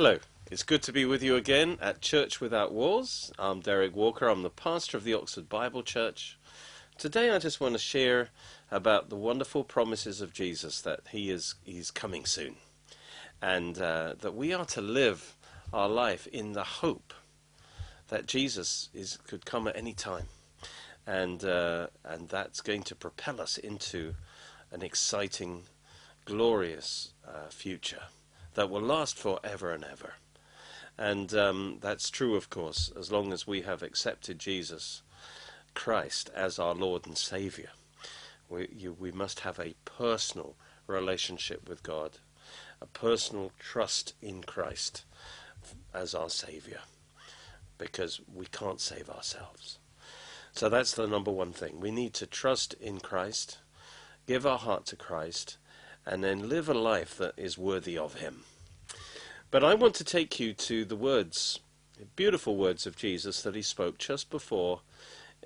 Hello, it's good to be with you again at Church Without Walls. I'm Derek Walker, I'm the pastor of the Oxford Bible Church. Today I just want to share about the wonderful promises of Jesus that he is he's coming soon and uh, that we are to live our life in the hope that Jesus is could come at any time and uh, and that's going to propel us into an exciting glorious uh, future that will last forever and ever. And um, that's true, of course, as long as we have accepted Jesus Christ as our Lord and Savior. We, you, we must have a personal relationship with God, a personal trust in Christ as our Savior, because we can't save ourselves. So that's the number one thing. We need to trust in Christ, give our heart to Christ, and then live a life that is worthy of Him. But I want to take you to the words, beautiful words of Jesus that He spoke just before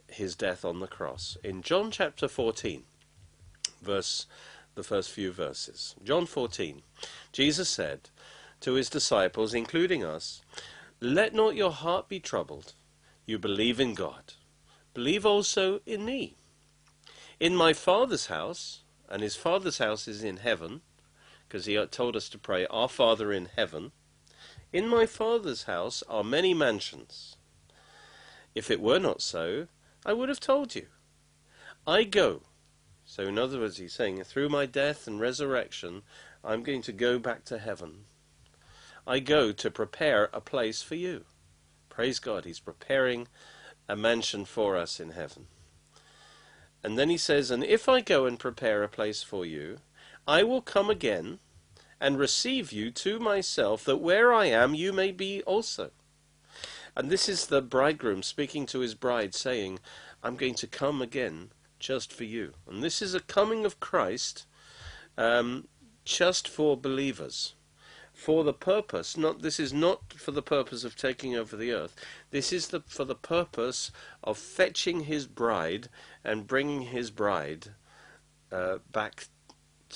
His death on the cross. In John chapter 14, verse, the first few verses. John 14, Jesus said to His disciples, including us, Let not your heart be troubled. You believe in God. Believe also in me. In my Father's house and his Father's house is in heaven, because he told us to pray, Our Father in heaven. In my Father's house are many mansions. If it were not so, I would have told you. I go. So, in other words, he's saying, through my death and resurrection, I'm going to go back to heaven. I go to prepare a place for you. Praise God, he's preparing a mansion for us in heaven. And then he says, And if I go and prepare a place for you, I will come again and receive you to myself, that where I am you may be also. And this is the bridegroom speaking to his bride, saying, I'm going to come again just for you. And this is a coming of Christ um, just for believers for the purpose not this is not for the purpose of taking over the earth. This is the for the purpose of fetching his bride and bringing his bride uh, back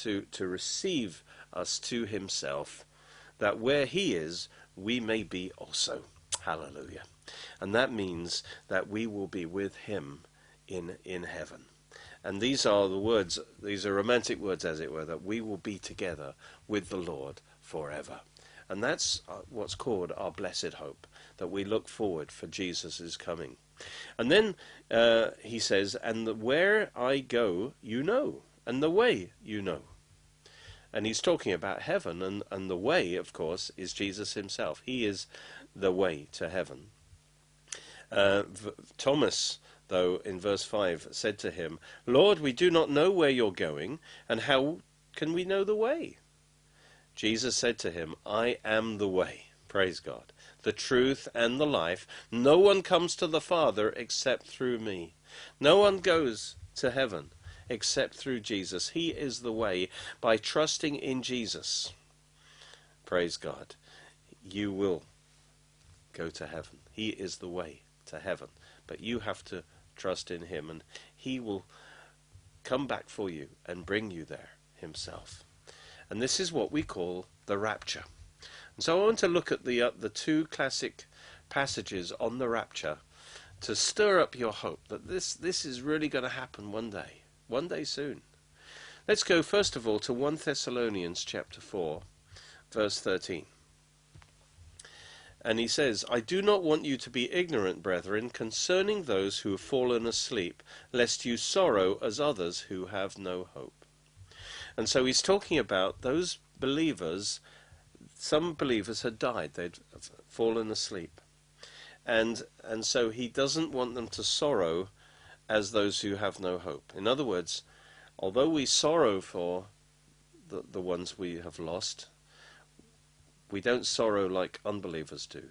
to to receive us to himself that where he is we may be also. Hallelujah. And that means that we will be with him in in heaven. And these are the words these are romantic words as it were that we will be together with the lord forever. And that's uh, what's called our blessed hope, that we look forward for Jesus' coming. And then uh, he says, And where I go, you know, and the way you know. And he's talking about heaven, and, and the way, of course, is Jesus himself. He is the way to heaven. Uh, Thomas, though, in verse 5, said to him, Lord, we do not know where you're going, and how can we know the way? Jesus said to him, I am the way, praise God, the truth and the life. No one comes to the Father except through me. No one goes to heaven except through Jesus. He is the way. By trusting in Jesus, praise God, you will go to heaven. He is the way to heaven. But you have to trust in Him, and He will come back for you and bring you there Himself. And this is what we call the rapture. And so I want to look at the, uh, the two classic passages on the rapture to stir up your hope that this, this is really going to happen one day, one day soon. Let's go first of all to 1 Thessalonians chapter 4, verse 13. And he says, I do not want you to be ignorant, brethren, concerning those who have fallen asleep, lest you sorrow as others who have no hope. And so he's talking about those believers, some believers had died, they'd fallen asleep. And, and so he doesn't want them to sorrow as those who have no hope. In other words, although we sorrow for the, the ones we have lost, we don't sorrow like unbelievers do,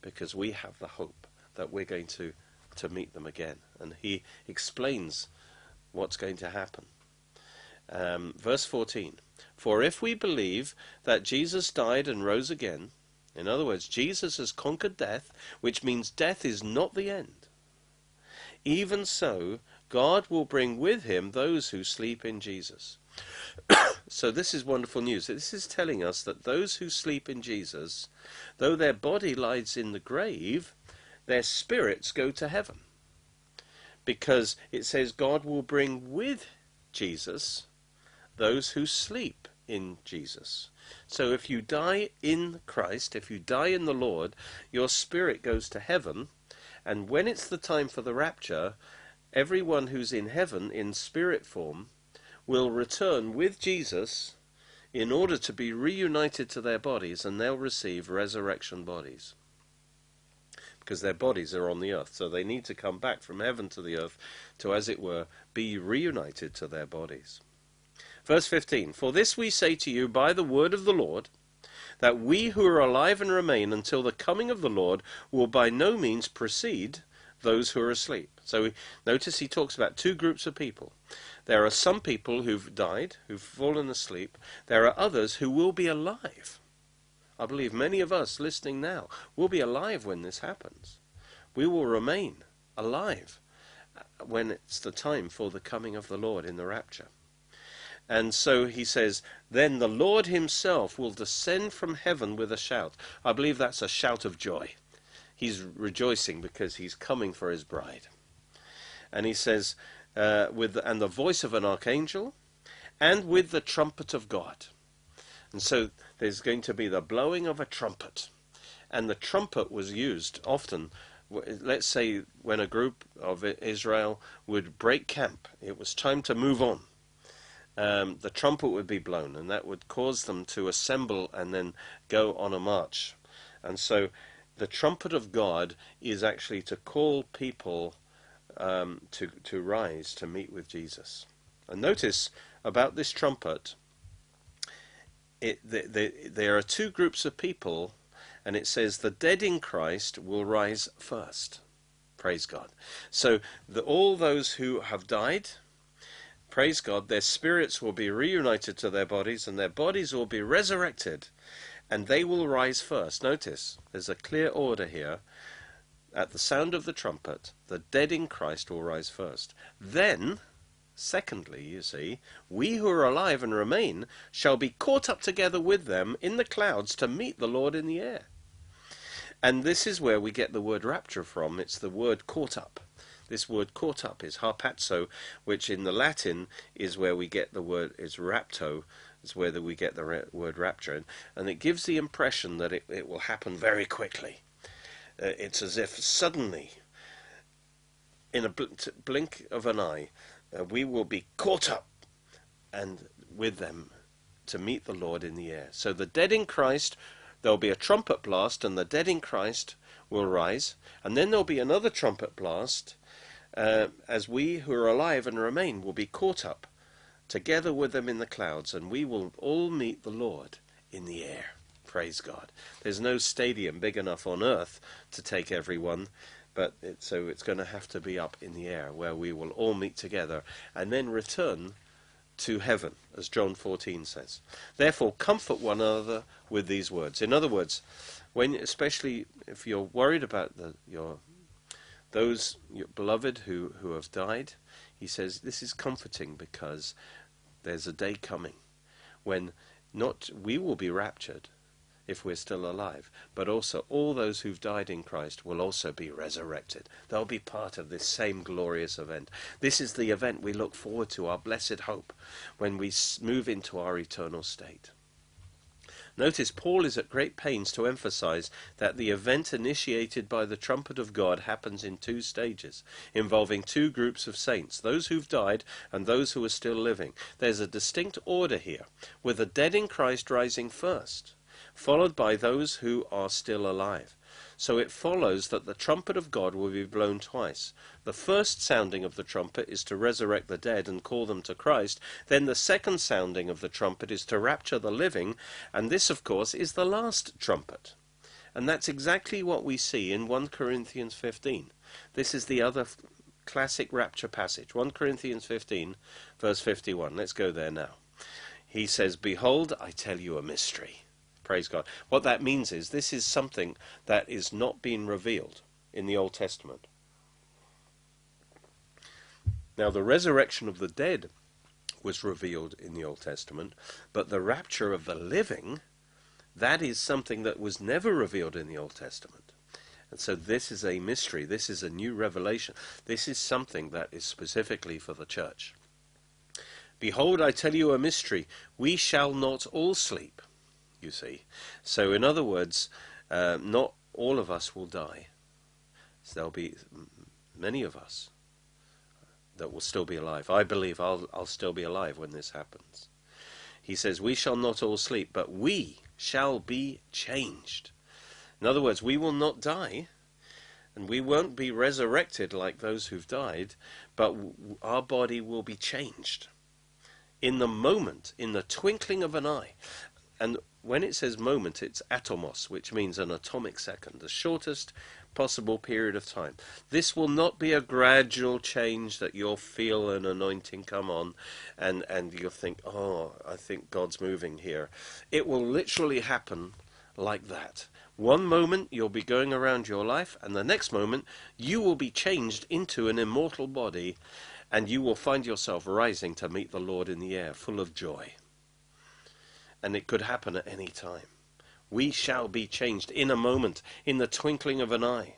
because we have the hope that we're going to, to meet them again. And he explains what's going to happen. Um, verse 14 For if we believe that Jesus died and rose again, in other words, Jesus has conquered death, which means death is not the end, even so, God will bring with him those who sleep in Jesus. so this is wonderful news. This is telling us that those who sleep in Jesus, though their body lies in the grave, their spirits go to heaven. Because it says God will bring with Jesus those who sleep in Jesus. So if you die in Christ, if you die in the Lord, your spirit goes to heaven, and when it's the time for the rapture, everyone who's in heaven in spirit form will return with Jesus in order to be reunited to their bodies, and they'll receive resurrection bodies. Because their bodies are on the earth, so they need to come back from heaven to the earth to, as it were, be reunited to their bodies. Verse 15 For this we say to you by the word of the Lord, that we who are alive and remain until the coming of the Lord will by no means precede those who are asleep. So notice he talks about two groups of people. There are some people who've died, who've fallen asleep. There are others who will be alive. I believe many of us listening now will be alive when this happens. We will remain alive when it's the time for the coming of the Lord in the rapture. And so he says, Then the Lord himself will descend from heaven with a shout. I believe that's a shout of joy. He's rejoicing because he's coming for his bride. And he says, uh, with and the voice of an archangel, and with the trumpet of God. And so there's going to be the blowing of a trumpet. And the trumpet was used often, let's say, when a group of Israel would break camp, it was time to move on um, the trumpet would be blown, and that would cause them to assemble and then go on a march. And so the trumpet of God is actually to call people um, to, to rise to meet with Jesus. And notice about this trumpet, it, the, the, there are two groups of people, and it says the dead in Christ will rise first. Praise God. So the, all those who have died, praise God, their spirits will be reunited to their bodies and their bodies will be resurrected and they will rise first. Notice, there's a clear order here. At the sound of the trumpet, the dead in Christ will rise first. Then, secondly, you see, we who are alive and remain shall be caught up together with them in the clouds to meet the Lord in the air. And this is where we get the word rapture from. It's the word caught up. This word caught up is harpazo, which in the Latin is where we get the word is rapto, is where we get the word rapture, and it gives the impression that it, it will happen very quickly. Uh, it's as if suddenly, in a bl- blink of an eye, uh, we will be caught up and with them to meet the Lord in the air. So the dead in Christ, there'll be a trumpet blast, and the dead in Christ will rise, and then there'll be another trumpet blast, uh, as we who are alive and remain will be caught up together with them in the clouds, and we will all meet the Lord in the air. Praise God. There's no stadium big enough on earth to take everyone, but it, so it's going to have to be up in the air where we will all meet together and then return to heaven, as John 14 says. Therefore, comfort one another with these words. In other words, when especially if you're worried about the, your those beloved who, who have died, he says this is comforting because there's a day coming when not we will be raptured if we're still alive, but also all those who've died in Christ will also be resurrected. They'll be part of this same glorious event. This is the event we look forward to, our blessed hope, when we move into our eternal state. Notice Paul is at great pains to emphasize that the event initiated by the trumpet of God happens in two stages, involving two groups of saints, those who've died and those who are still living. There's a distinct order here, with the dead in Christ rising first, followed by those who are still alive. So it follows that the trumpet of God will be blown twice. The first sounding of the trumpet is to resurrect the dead and call them to Christ. Then the second sounding of the trumpet is to rapture the living. And this, of course, is the last trumpet. And that's exactly what we see in 1 Corinthians 15. This is the other classic rapture passage. 1 Corinthians 15, verse 51. Let's go there now. He says, Behold, I tell you a mystery. Praise God. What that means is this is something that is not being revealed in the Old Testament. Now, the resurrection of the dead was revealed in the Old Testament, but the rapture of the living, that is something that was never revealed in the Old Testament. And so this is a mystery. This is a new revelation. This is something that is specifically for the church. Behold, I tell you a mystery. We shall not all sleep, you see. So, in other words, uh, not all of us will die. So there'll be many of us that will still be alive. I believe I'll, I'll still be alive when this happens. He says, We shall not all sleep, but we shall be changed. In other words, we will not die, and we won't be resurrected like those who've died, but our body will be changed in the moment, in the twinkling of an eye. And when it says moment, it's atomos, which means an atomic second, the shortest possible period of time. This will not be a gradual change that you'll feel an anointing come on and, and you'll think, oh, I think God's moving here. It will literally happen like that. One moment you'll be going around your life, and the next moment you will be changed into an immortal body, and you will find yourself rising to meet the Lord in the air, full of joy. And it could happen at any time. We shall be changed in a moment, in the twinkling of an eye,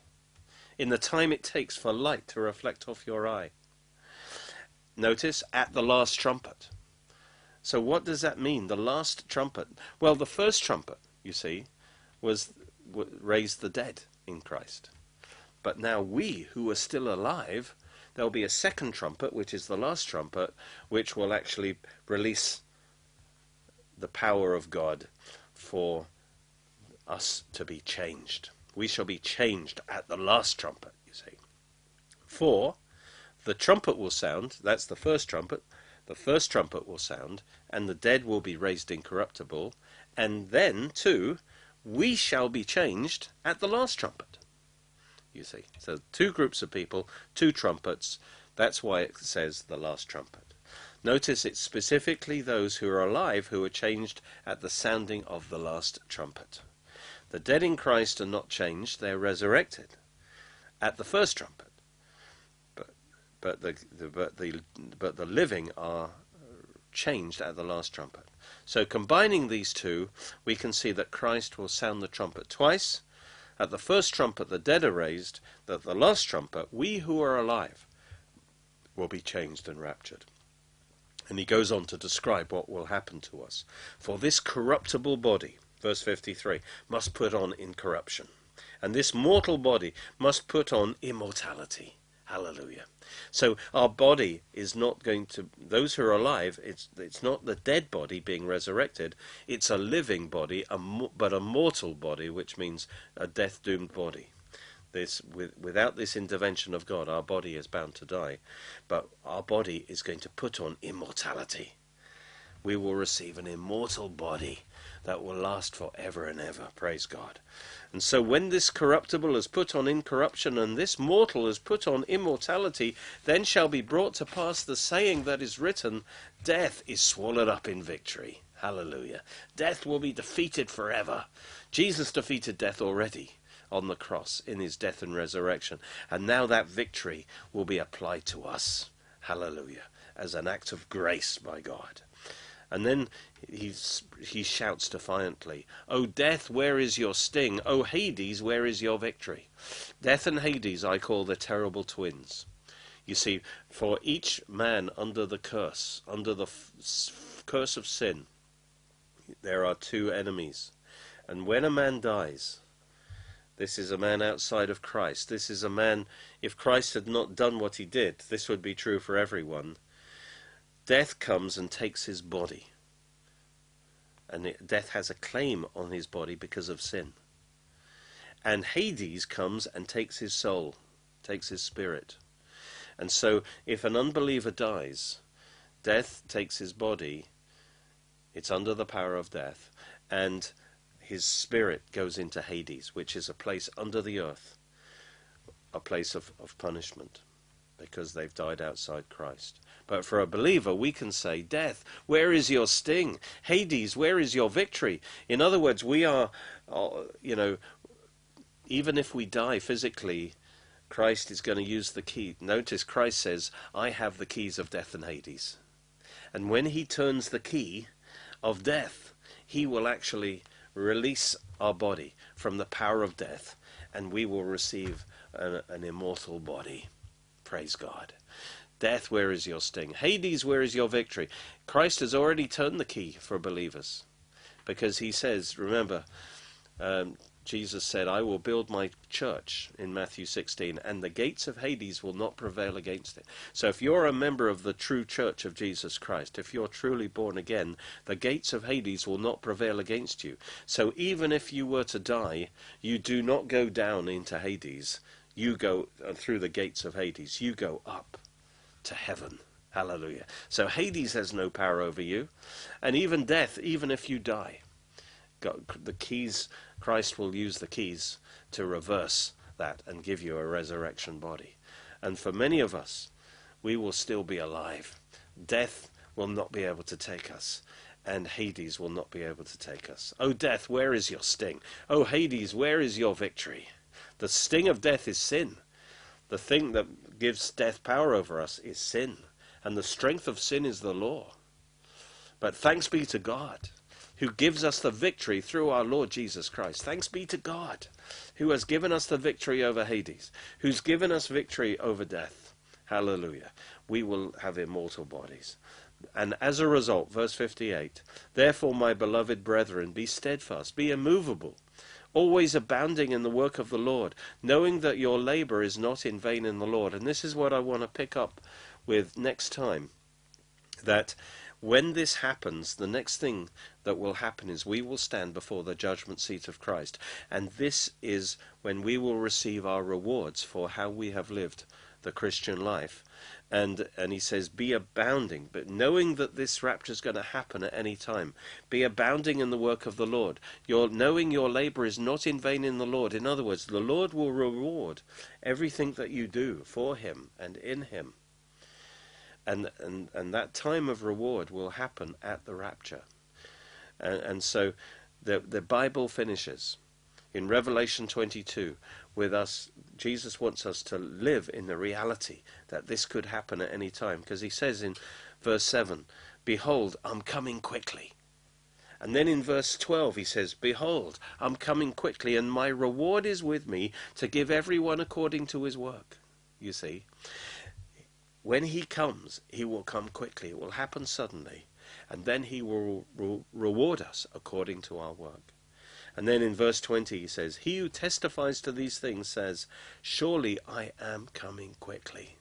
in the time it takes for light to reflect off your eye. Notice, at the last trumpet. So, what does that mean? The last trumpet. Well, the first trumpet, you see, was raised the dead in Christ. But now we who are still alive, there'll be a second trumpet, which is the last trumpet, which will actually release the power of God for us to be changed. We shall be changed at the last trumpet, you see. For the trumpet will sound, that's the first trumpet, the first trumpet will sound, and the dead will be raised incorruptible, and then, too, we shall be changed at the last trumpet. You see. So two groups of people, two trumpets, that's why it says the last trumpet. Notice it's specifically those who are alive who are changed at the sounding of the last trumpet. The dead in Christ are not changed, they're resurrected at the first trumpet. But, but, the, the, but, the, but the living are changed at the last trumpet. So combining these two, we can see that Christ will sound the trumpet twice. At the first trumpet, the dead are raised. At the last trumpet, we who are alive will be changed and raptured. And he goes on to describe what will happen to us. For this corruptible body, verse 53, must put on incorruption. And this mortal body must put on immortality. Hallelujah. So our body is not going to those who are alive. It's it's not the dead body being resurrected. It's a living body, a, but a mortal body, which means a death doomed body. This with, without this intervention of God, our body is bound to die, but our body is going to put on immortality. We will receive an immortal body that will last forever and ever. Praise God. And so when this corruptible is put on incorruption and this mortal is put on immortality, then shall be brought to pass the saying that is written, Death is swallowed up in victory. Hallelujah. Death will be defeated forever. Jesus defeated death already on the cross in his death and resurrection. And now that victory will be applied to us. Hallelujah. As an act of grace by God. And then he's, he shouts defiantly, O death, where is your sting? O Hades, where is your victory? Death and Hades I call the terrible twins. You see, for each man under the curse, under the f- curse of sin, there are two enemies. And when a man dies, this is a man outside of Christ. This is a man, if Christ had not done what he did, this would be true for everyone Death comes and takes his body. And it, death has a claim on his body because of sin. And Hades comes and takes his soul, takes his spirit. And so, if an unbeliever dies, death takes his body, it's under the power of death, and his spirit goes into Hades, which is a place under the earth, a place of, of punishment, because they've died outside Christ. But for a believer, we can say, Death, where is your sting? Hades, where is your victory? In other words, we are, uh, you know, even if we die physically, Christ is going to use the key. Notice Christ says, I have the keys of death and Hades. And when he turns the key of death, he will actually release our body from the power of death, and we will receive an, an immortal body. Praise God. Death, where is your sting? Hades, where is your victory? Christ has already turned the key for believers because he says, remember, um, Jesus said, I will build my church in Matthew 16, and the gates of Hades will not prevail against it. So if you're a member of the true church of Jesus Christ, if you're truly born again, the gates of Hades will not prevail against you. So even if you were to die, you do not go down into Hades. You go uh, through the gates of Hades. You go up to heaven. Hallelujah. So Hades has no power over you. And even death, even if you die, The keys Christ will use the keys to reverse that and give you a resurrection body. And for many of us, we will still be alive. Death will not be able to take us, and Hades will not be able to take us. O death, where is your sting? O Hades, where is your victory? The sting of death is sin. The thing that gives death power over us is sin, and the strength of sin is the law. But thanks be to God who gives us the victory through our Lord Jesus Christ. Thanks be to God, who has given us the victory over Hades, who's given us victory over death. Hallelujah. We will have immortal bodies. And as a result, verse 58 Therefore, my beloved brethren, be steadfast, be immovable, always abounding in the work of the Lord, knowing that your labor is not in vain in the Lord. And this is what I want to pick up with next time. That when this happens, the next thing that will happen is we will stand before the judgment seat of Christ. And this is when we will receive our rewards for how we have lived the Christian life. And and he says, Be abounding, but knowing that this rapture is going to happen at any time. Be abounding in the work of the Lord. Your knowing your labor is not in vain in the Lord. In other words, the Lord will reward everything that you do for him and in him and, and, and that time of reward will happen at the rapture. And, and so the, the Bible finishes in Revelation 22 with us. Jesus wants us to live in the reality that this could happen at any time because he says in verse 7 Behold, I'm coming quickly. And then in verse 12 he says, Behold, I'm coming quickly, and my reward is with me to give everyone according to his work. You see? When he comes, he will come quickly. It will happen suddenly. And then he will re- reward us according to our work. And then in verse 20 he says, He who testifies to these things says, Surely I am coming quickly.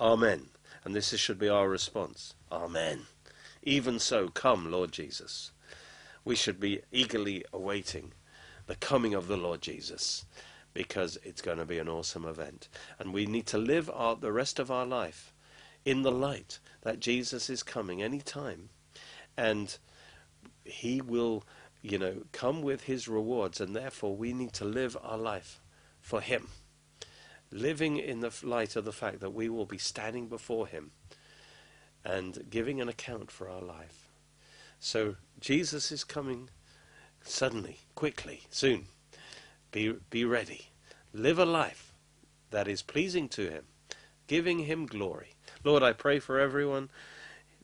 Amen. And this should be our response. Amen. Even so, come, Lord Jesus. We should be eagerly awaiting the coming of the Lord Jesus because it's going to be an awesome event. And we need to live our, the rest of our life in the light that Jesus is coming any time. And he will, you know, come with his rewards. And therefore, we need to live our life for him. Living in the light of the fact that we will be standing before him and giving an account for our life. So Jesus is coming suddenly, quickly, soon. Be, be ready. Live a life that is pleasing to Him, giving Him glory. Lord, I pray for everyone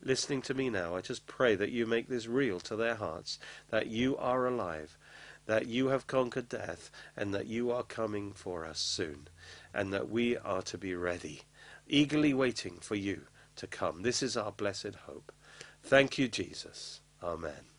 listening to me now. I just pray that you make this real to their hearts, that you are alive, that you have conquered death, and that you are coming for us soon, and that we are to be ready, eagerly waiting for you to come. This is our blessed hope. Thank you, Jesus. Amen.